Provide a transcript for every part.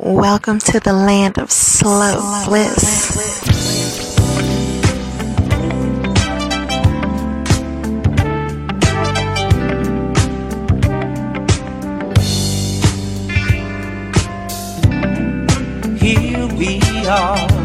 Welcome to the land of slow, bliss. bliss. Here we are.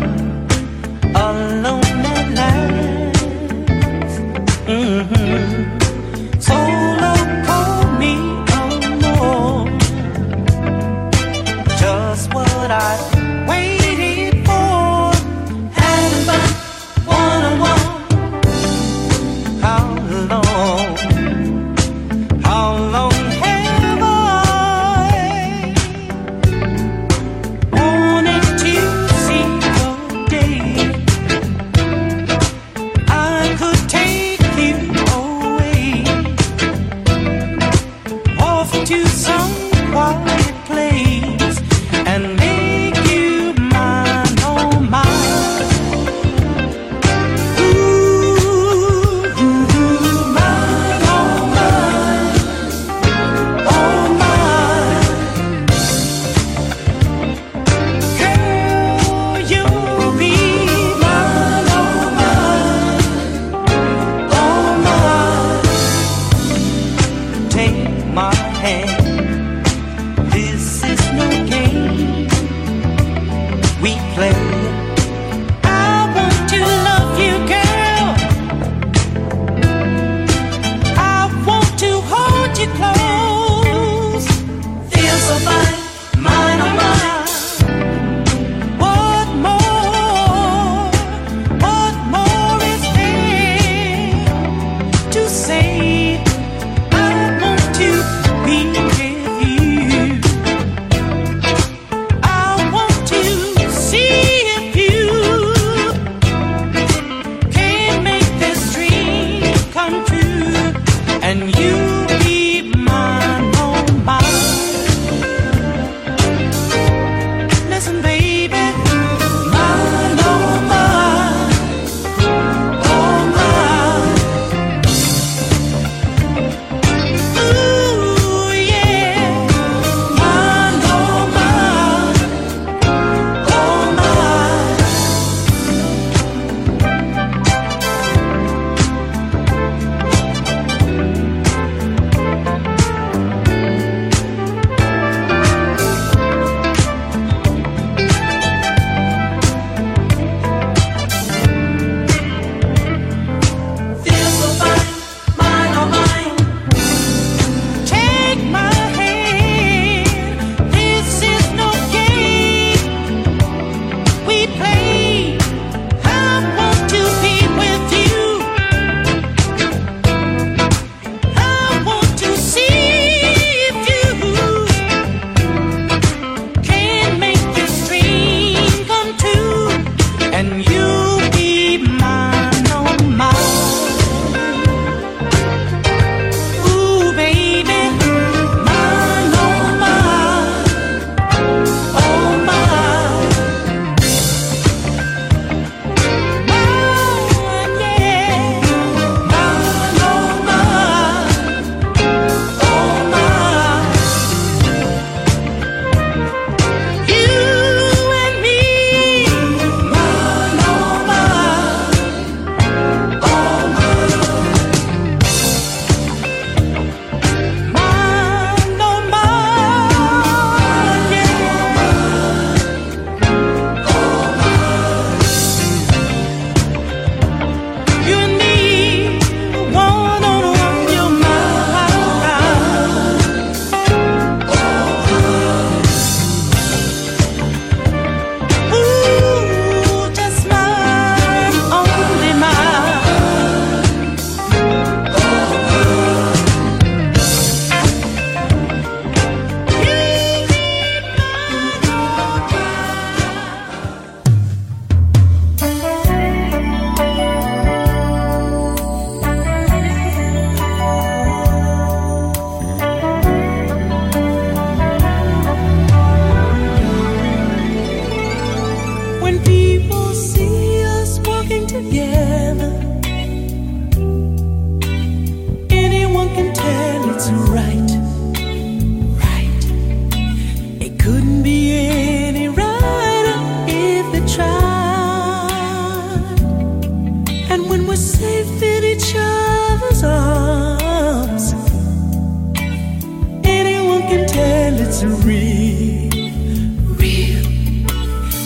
Real.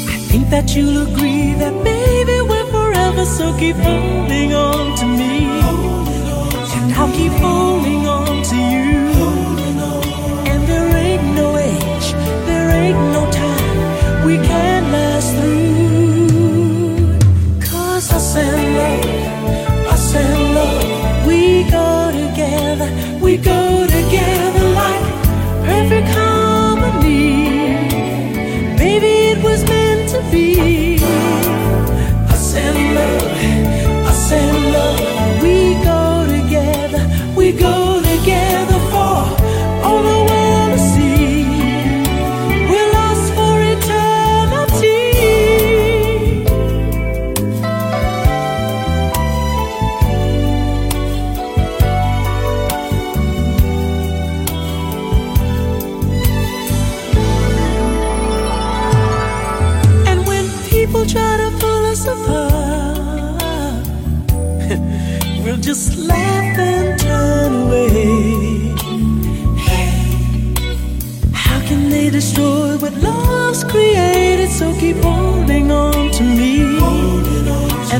I think that you'll agree that maybe we're forever, so keep holding on to me. And I'll keep holding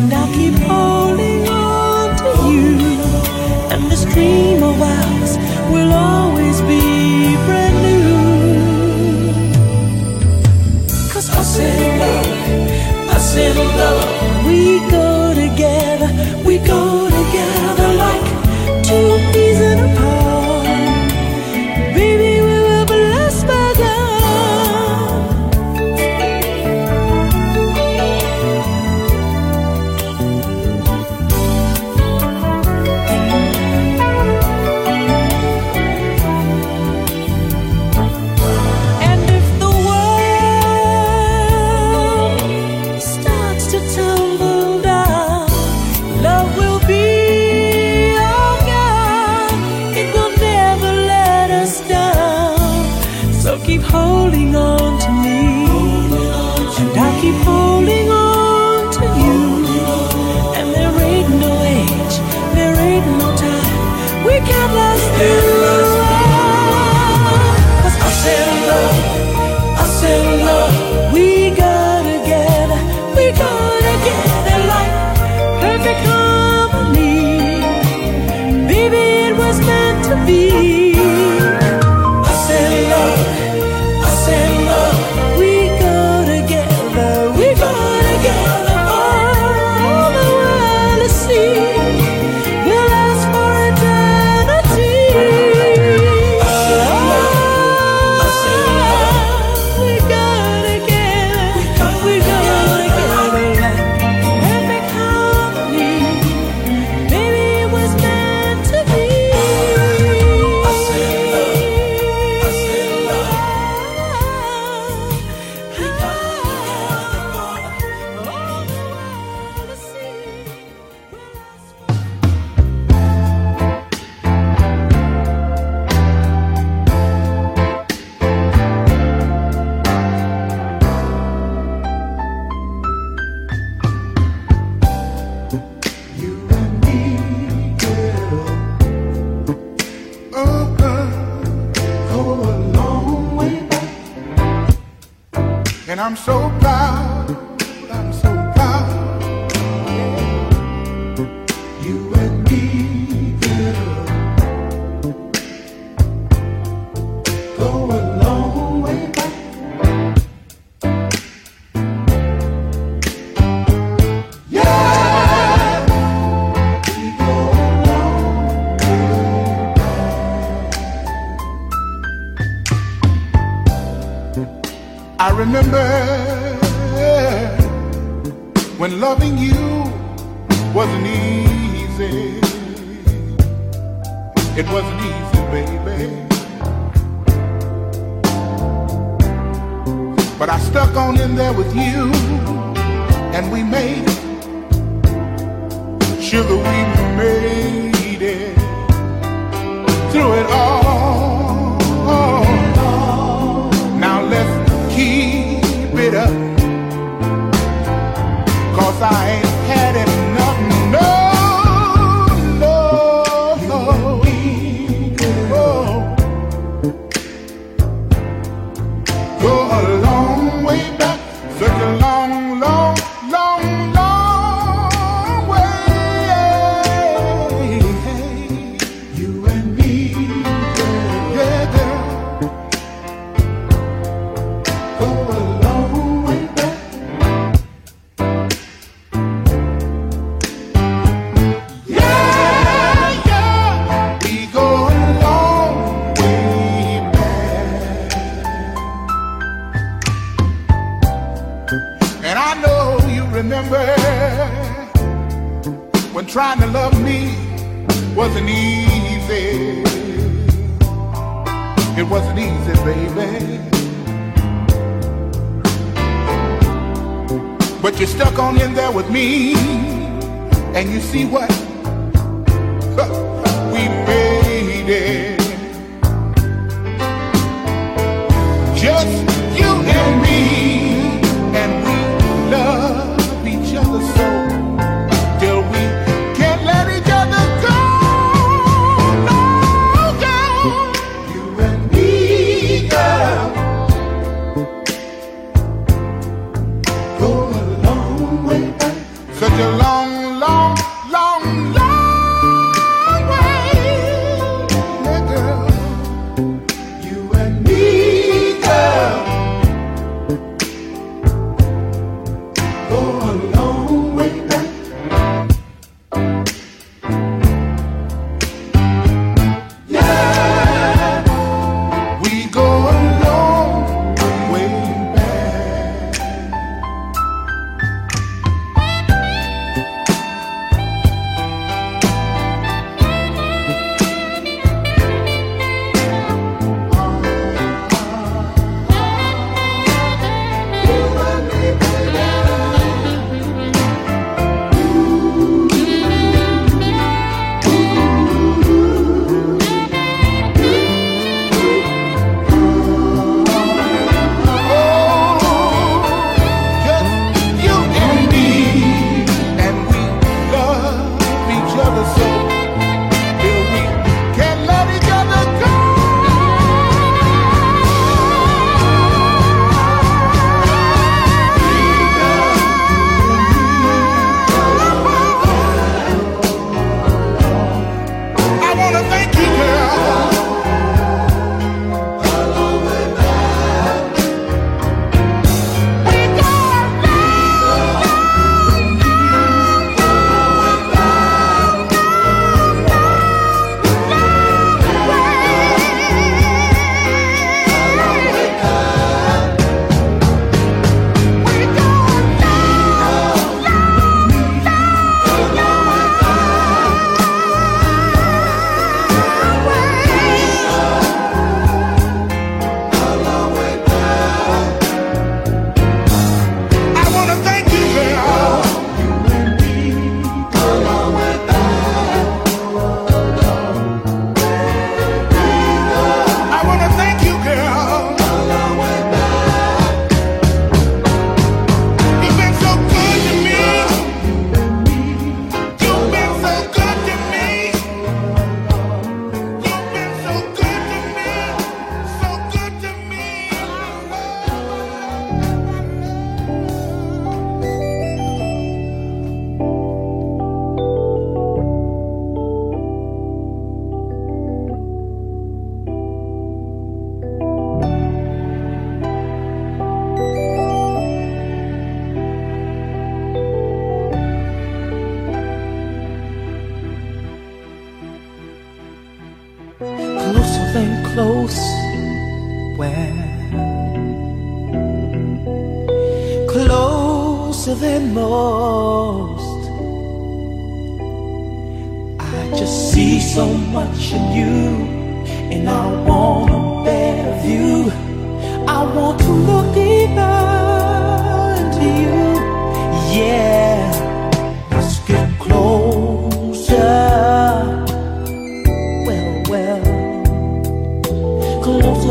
and I'll keep holding on to you and the dream. 结好恋爱。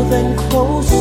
Yeah, totally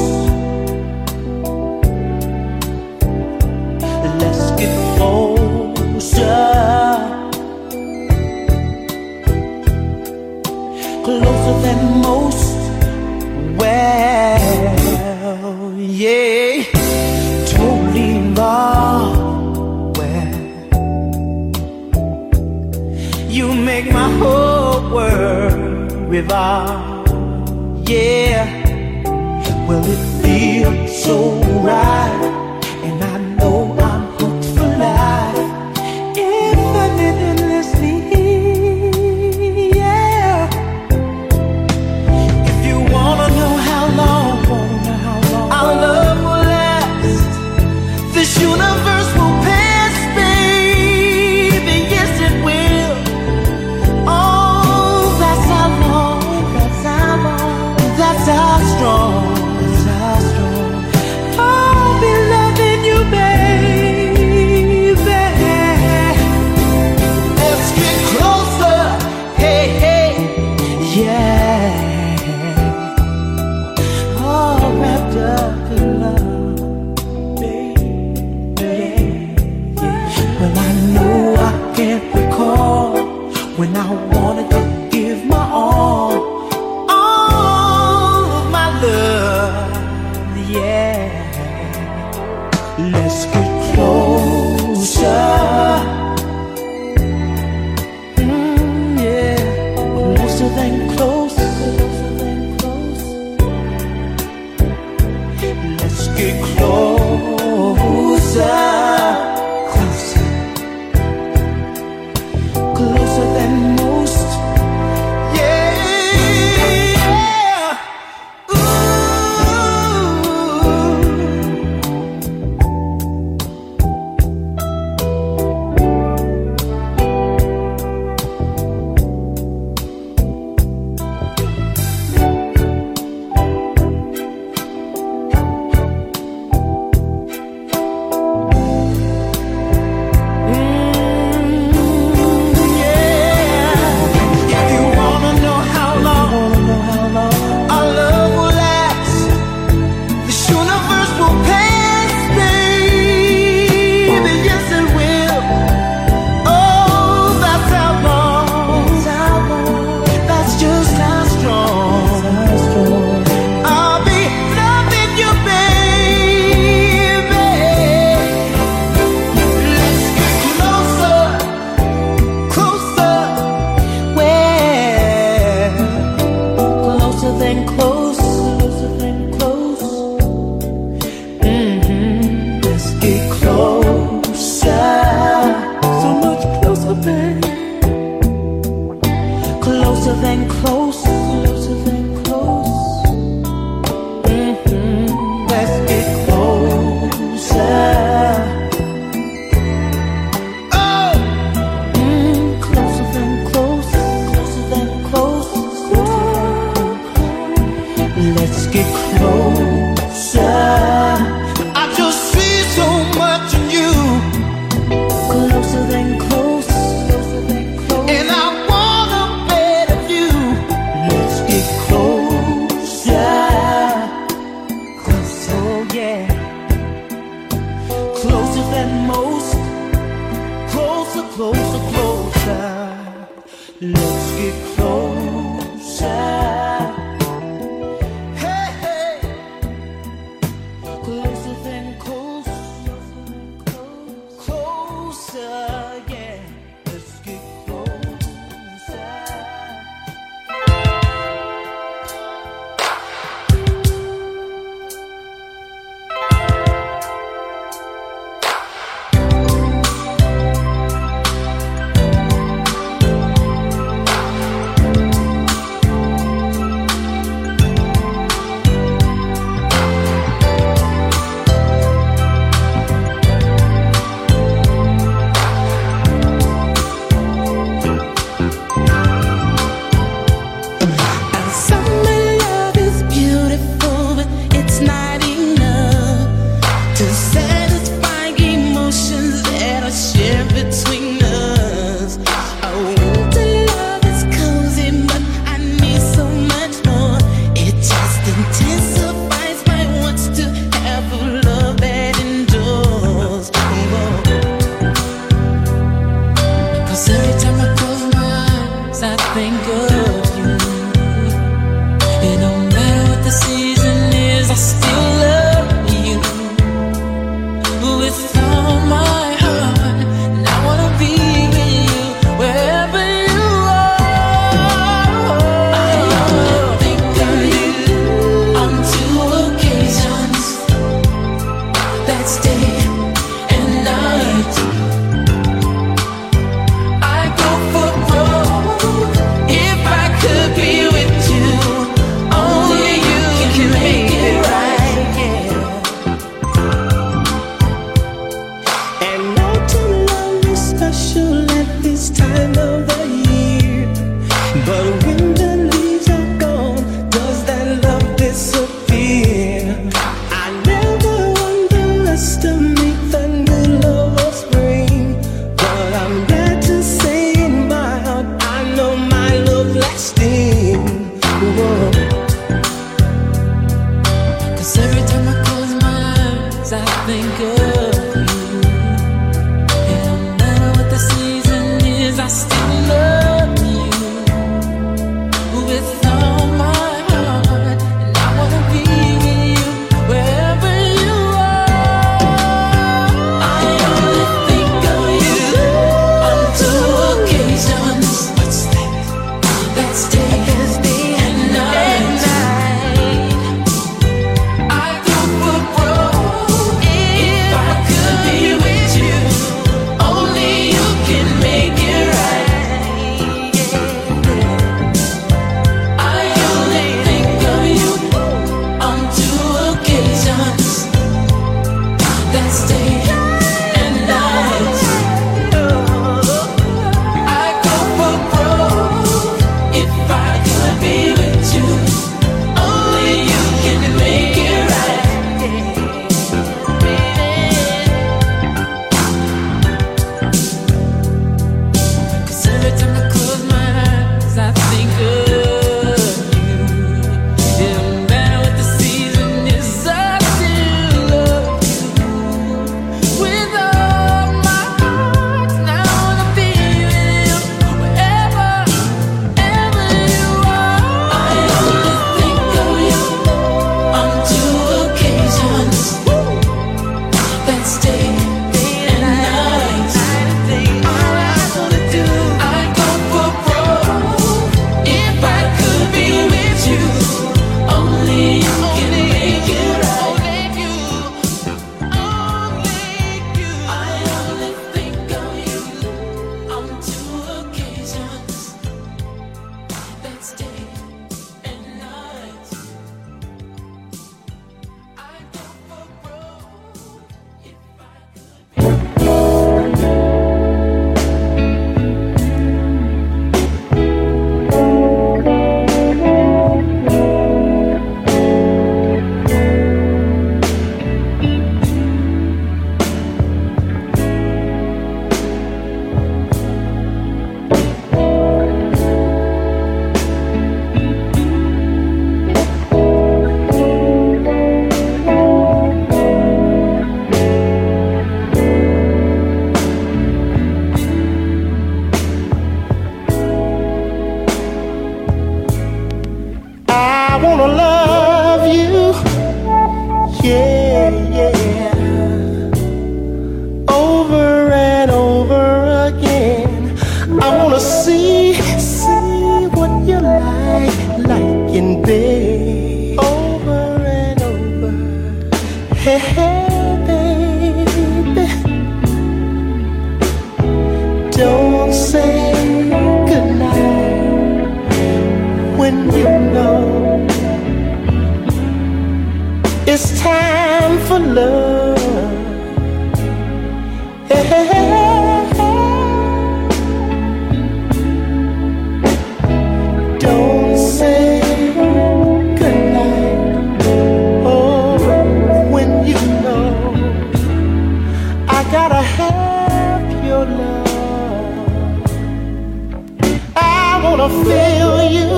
wanna feel you.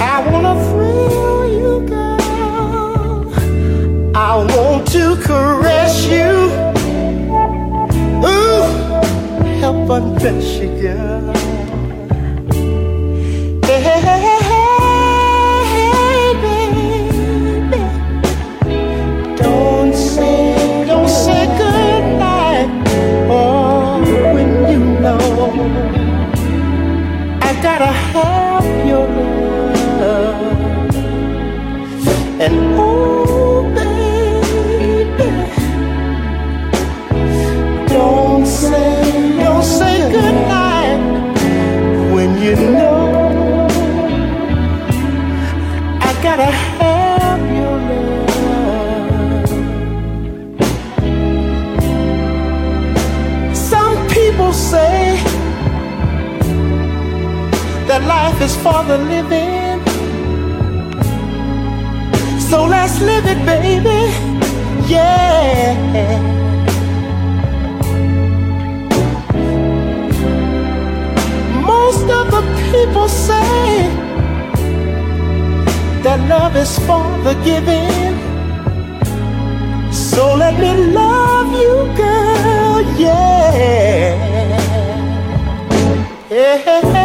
I wanna feel you, girl. I want to caress you. Ooh, help undress you, girl. Oh, baby, don't say, don't say goodnight when you know I gotta have your love. Some people say that life is for the living. So let's live it, baby. Yeah. Most of the people say that love is for the giving. So let me love you, girl. Yeah. yeah.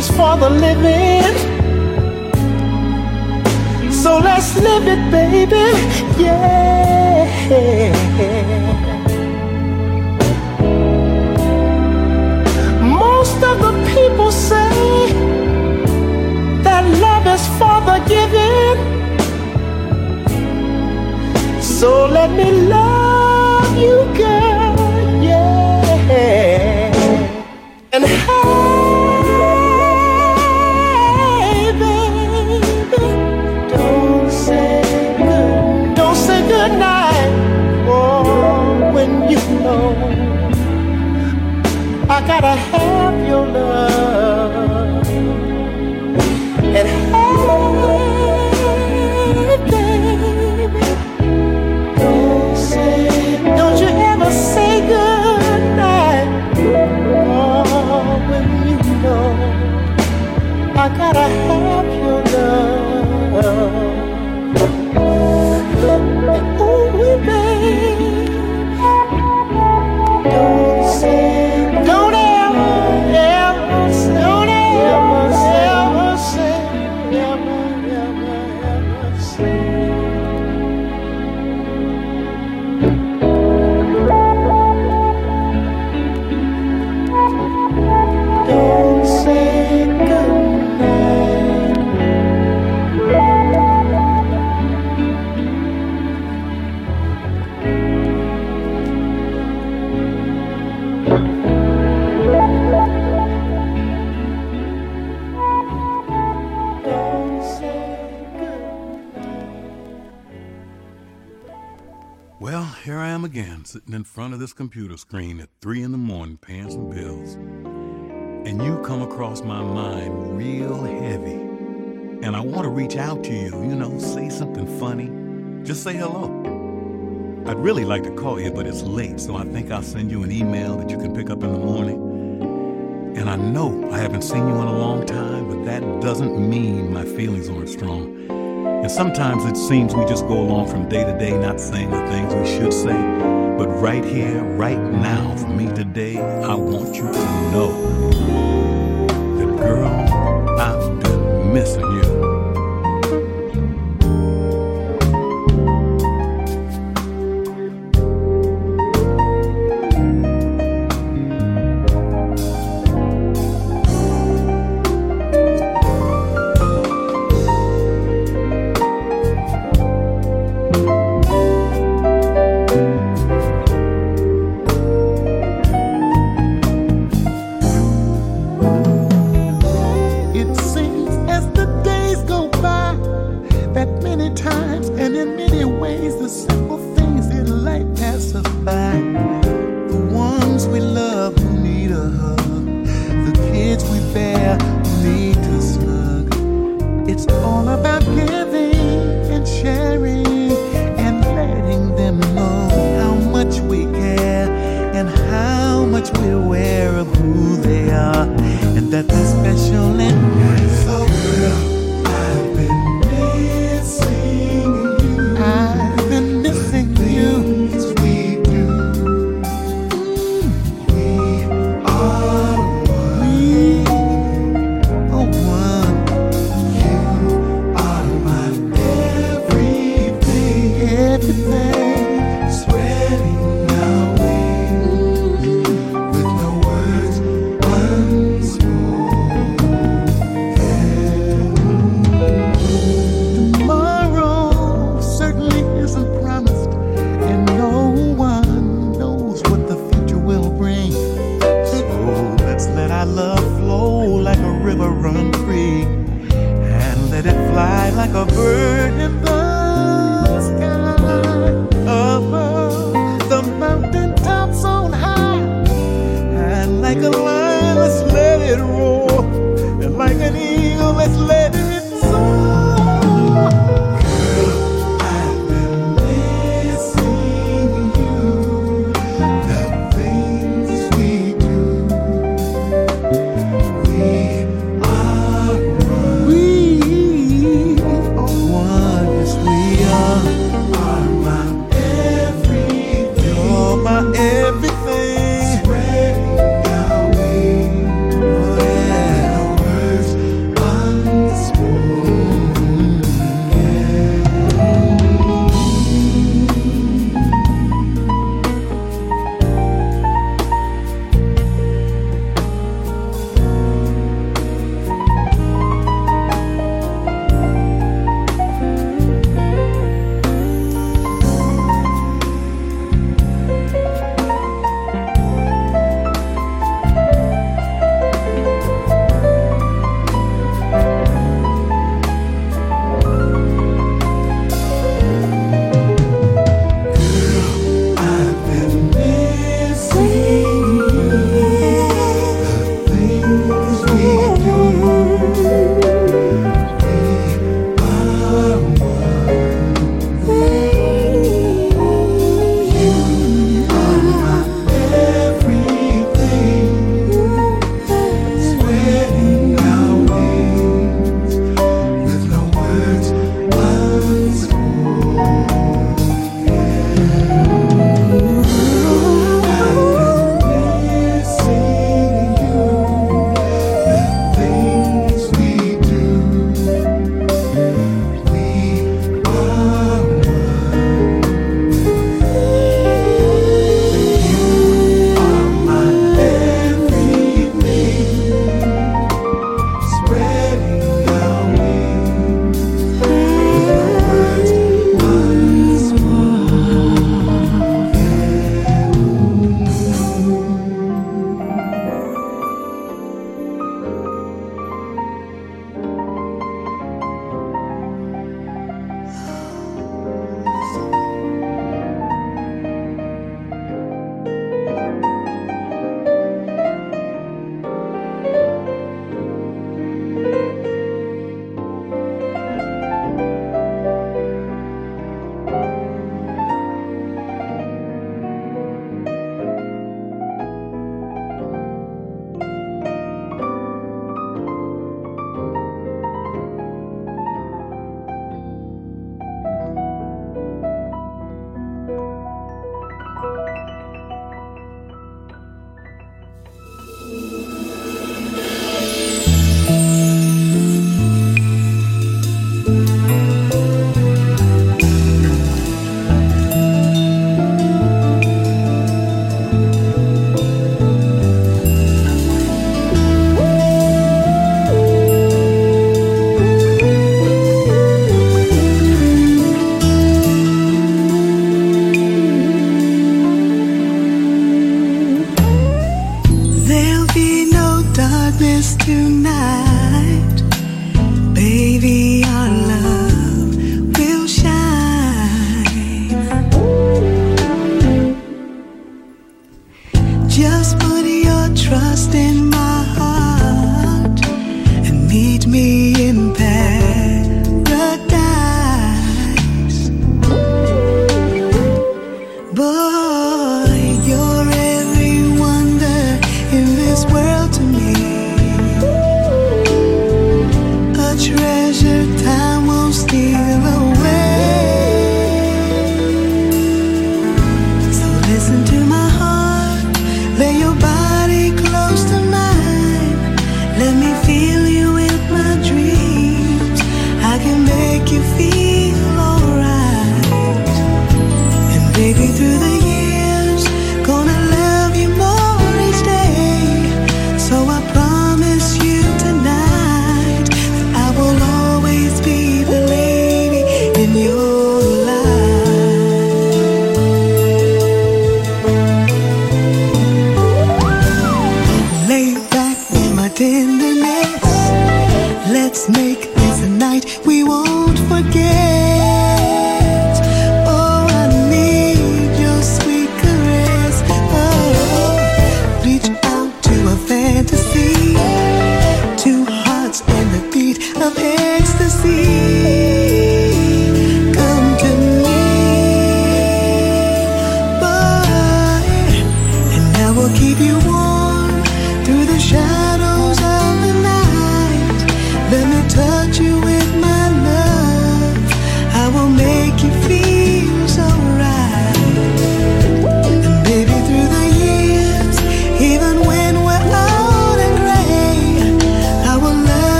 Is for the living. So let's live it, baby. Yeah. Most of the people say that love is for the giving. So let me love sitting in front of this computer screen at three in the morning paying some bills. And you come across my mind real heavy. And I want to reach out to you, you know, say something funny. Just say hello. I'd really like to call you, but it's late, so I think I'll send you an email that you can pick up in the morning. And I know I haven't seen you in a long time, but that doesn't mean my feelings aren't strong. And sometimes it seems we just go along from day to day not saying the things we should say. But right here, right now, for me today, I want you to know that, girl, I've been missing you.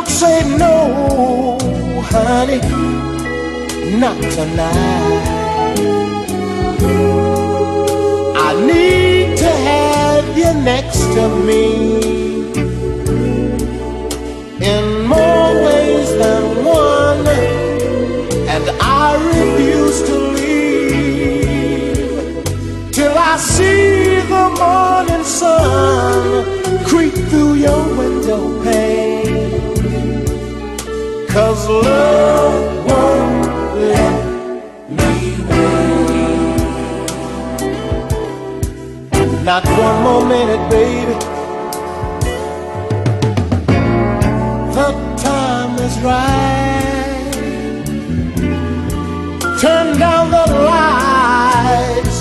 don't say no, honey, not tonight. I need to have you next to me in more ways than one, and I refuse to leave till I see the morning sun creep through your window. love won't let me wait. Not one more minute, baby. The time is right. Turn down the lights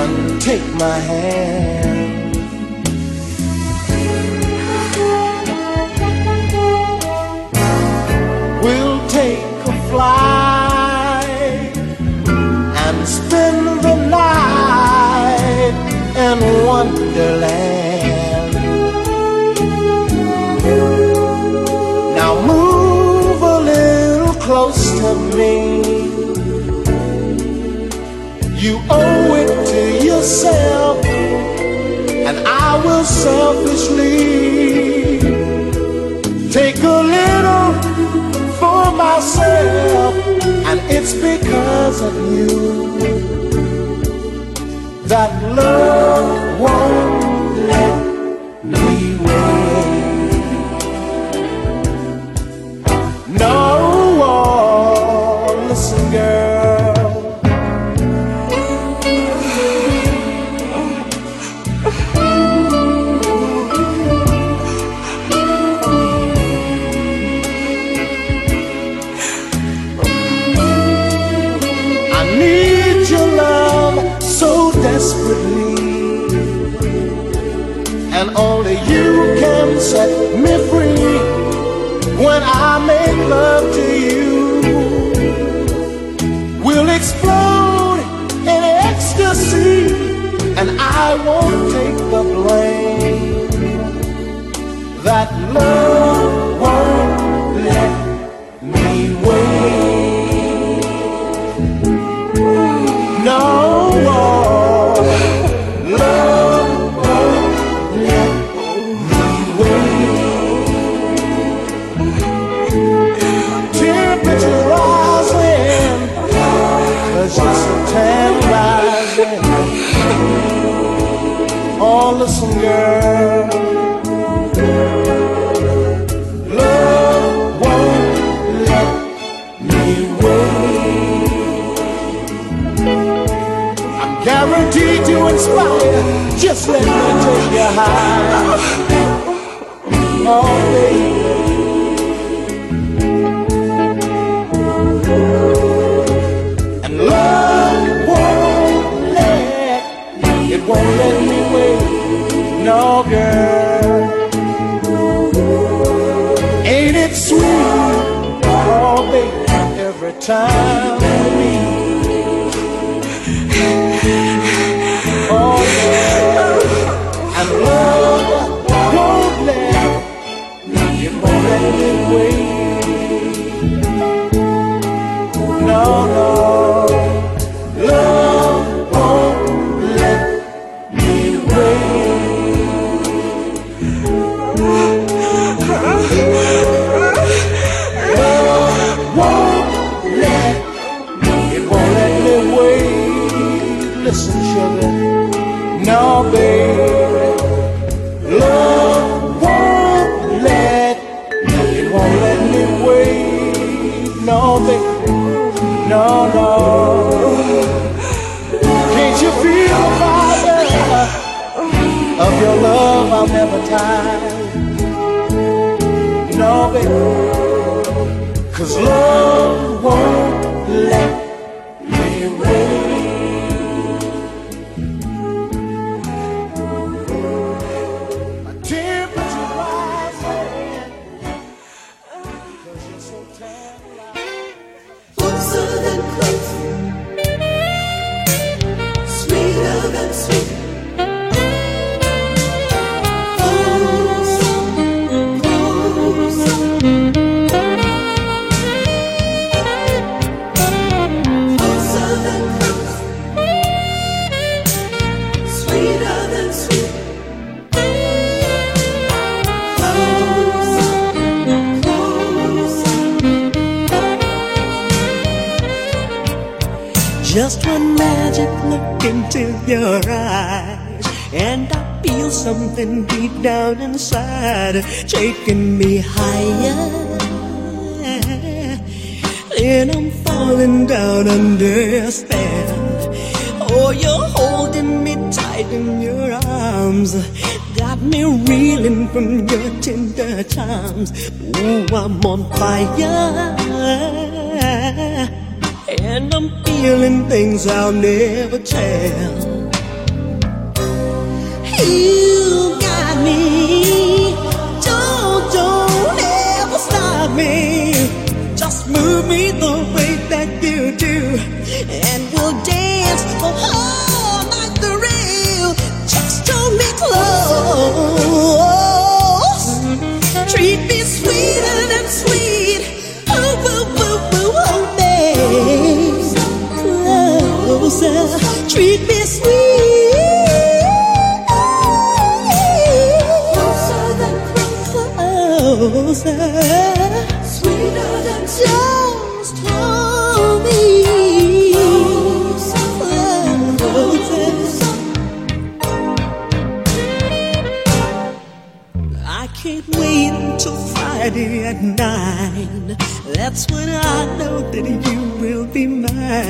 and take my hand. wonderland. Now move a little close to me. You owe it to yourself, and I will selfishly take a little for myself, and it's because of you that love won't let explode in ecstasy, and I won't take the blame. That love. right. Just let me take you high. Oh, baby. And love won't let it won't let me wait. No, girl. head, taking me higher. And I'm falling down, understand. Oh, you're holding me tight in your arms. Got me reeling from your tender charms. Ooh, I'm on fire. And I'm feeling things I'll never tell.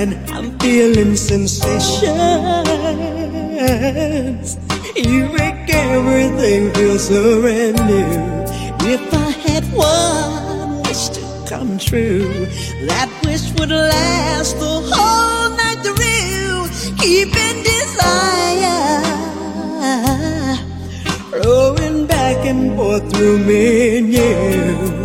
and I'm feeling sensations. You make everything feel so brand new. If I had one wish to come true, that wish would last the whole night through. Keeping desire flowing back and forth through me and you.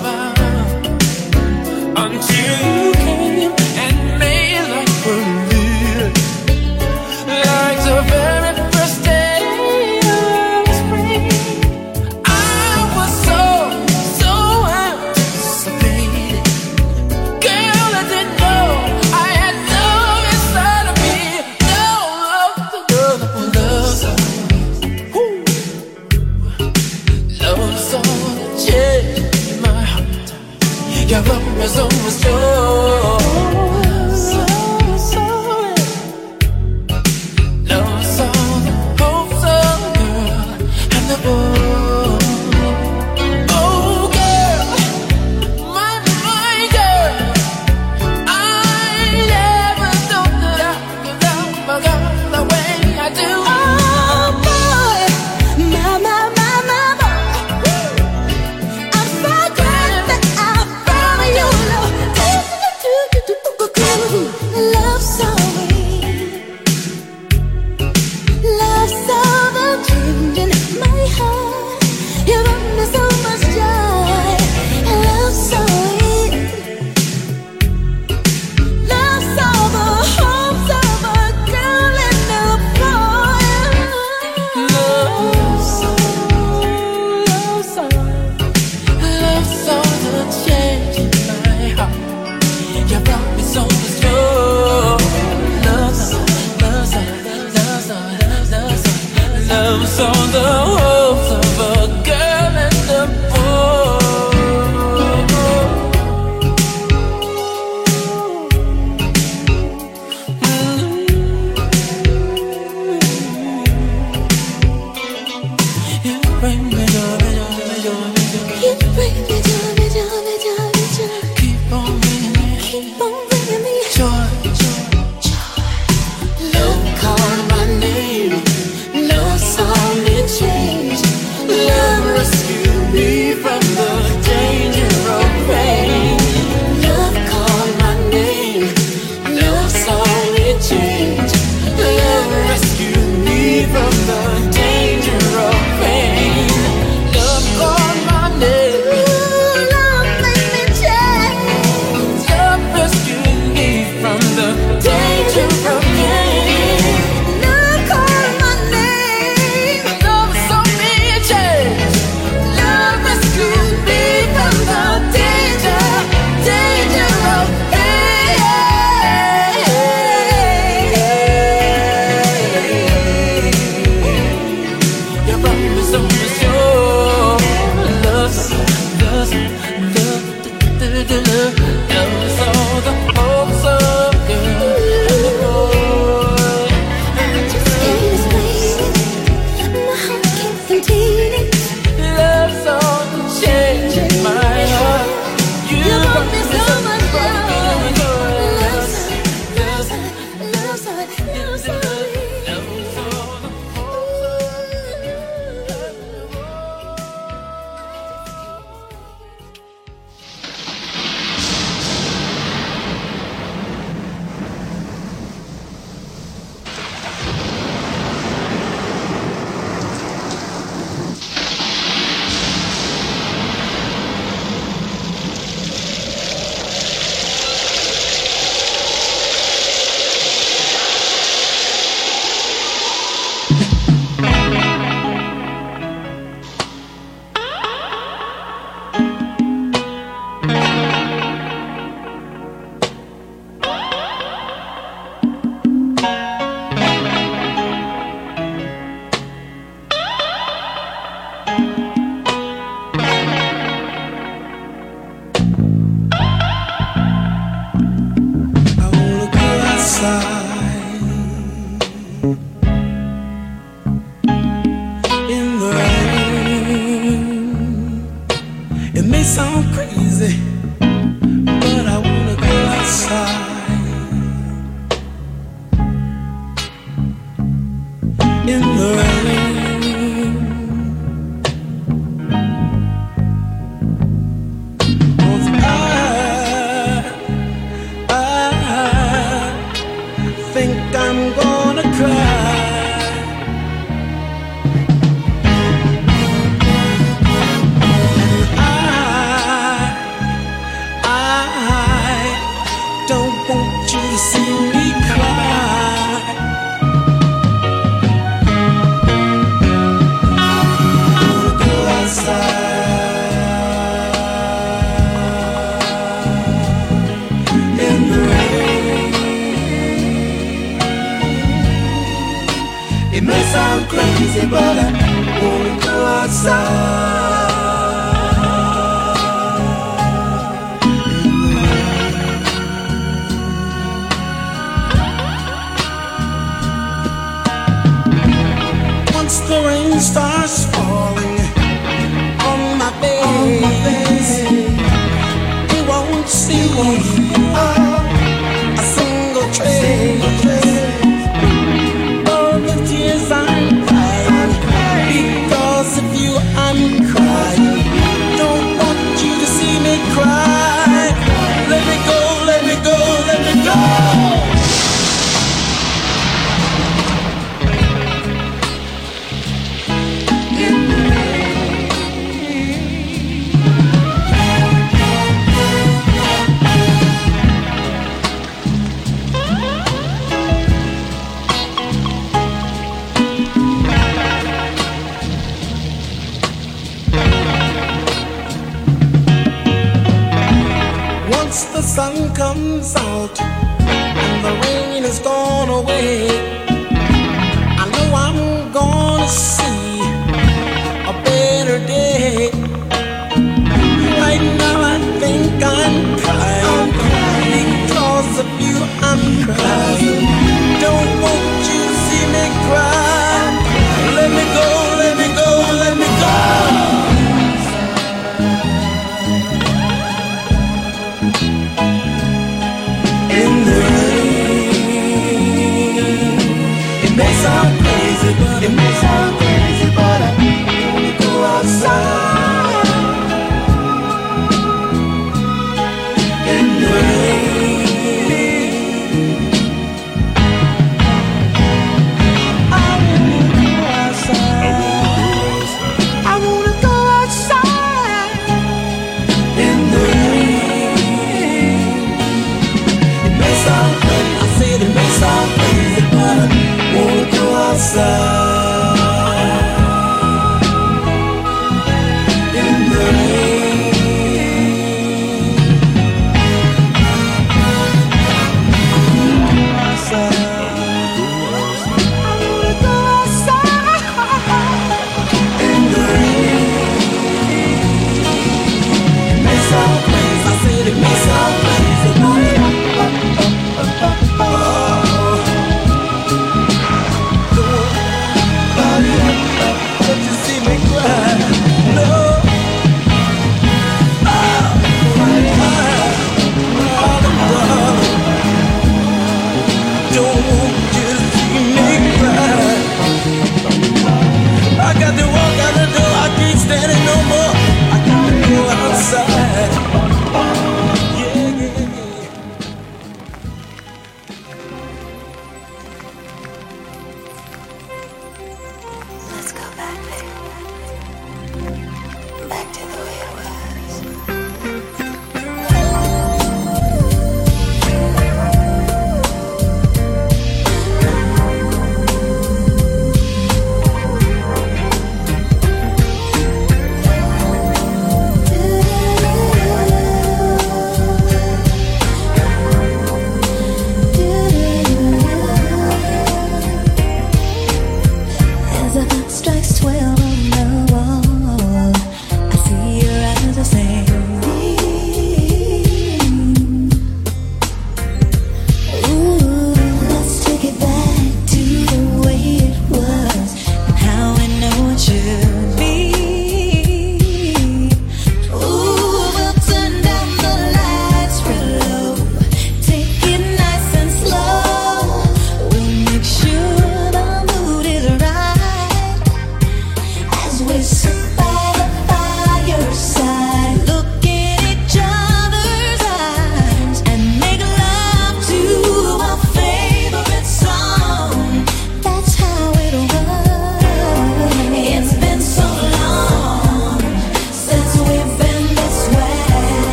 Love was about. Until you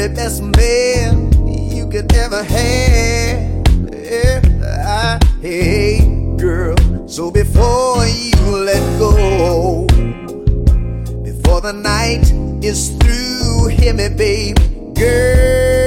very best man you could ever have. Yeah, I girl. So before you let go, before the night is through, hear me, babe, girl.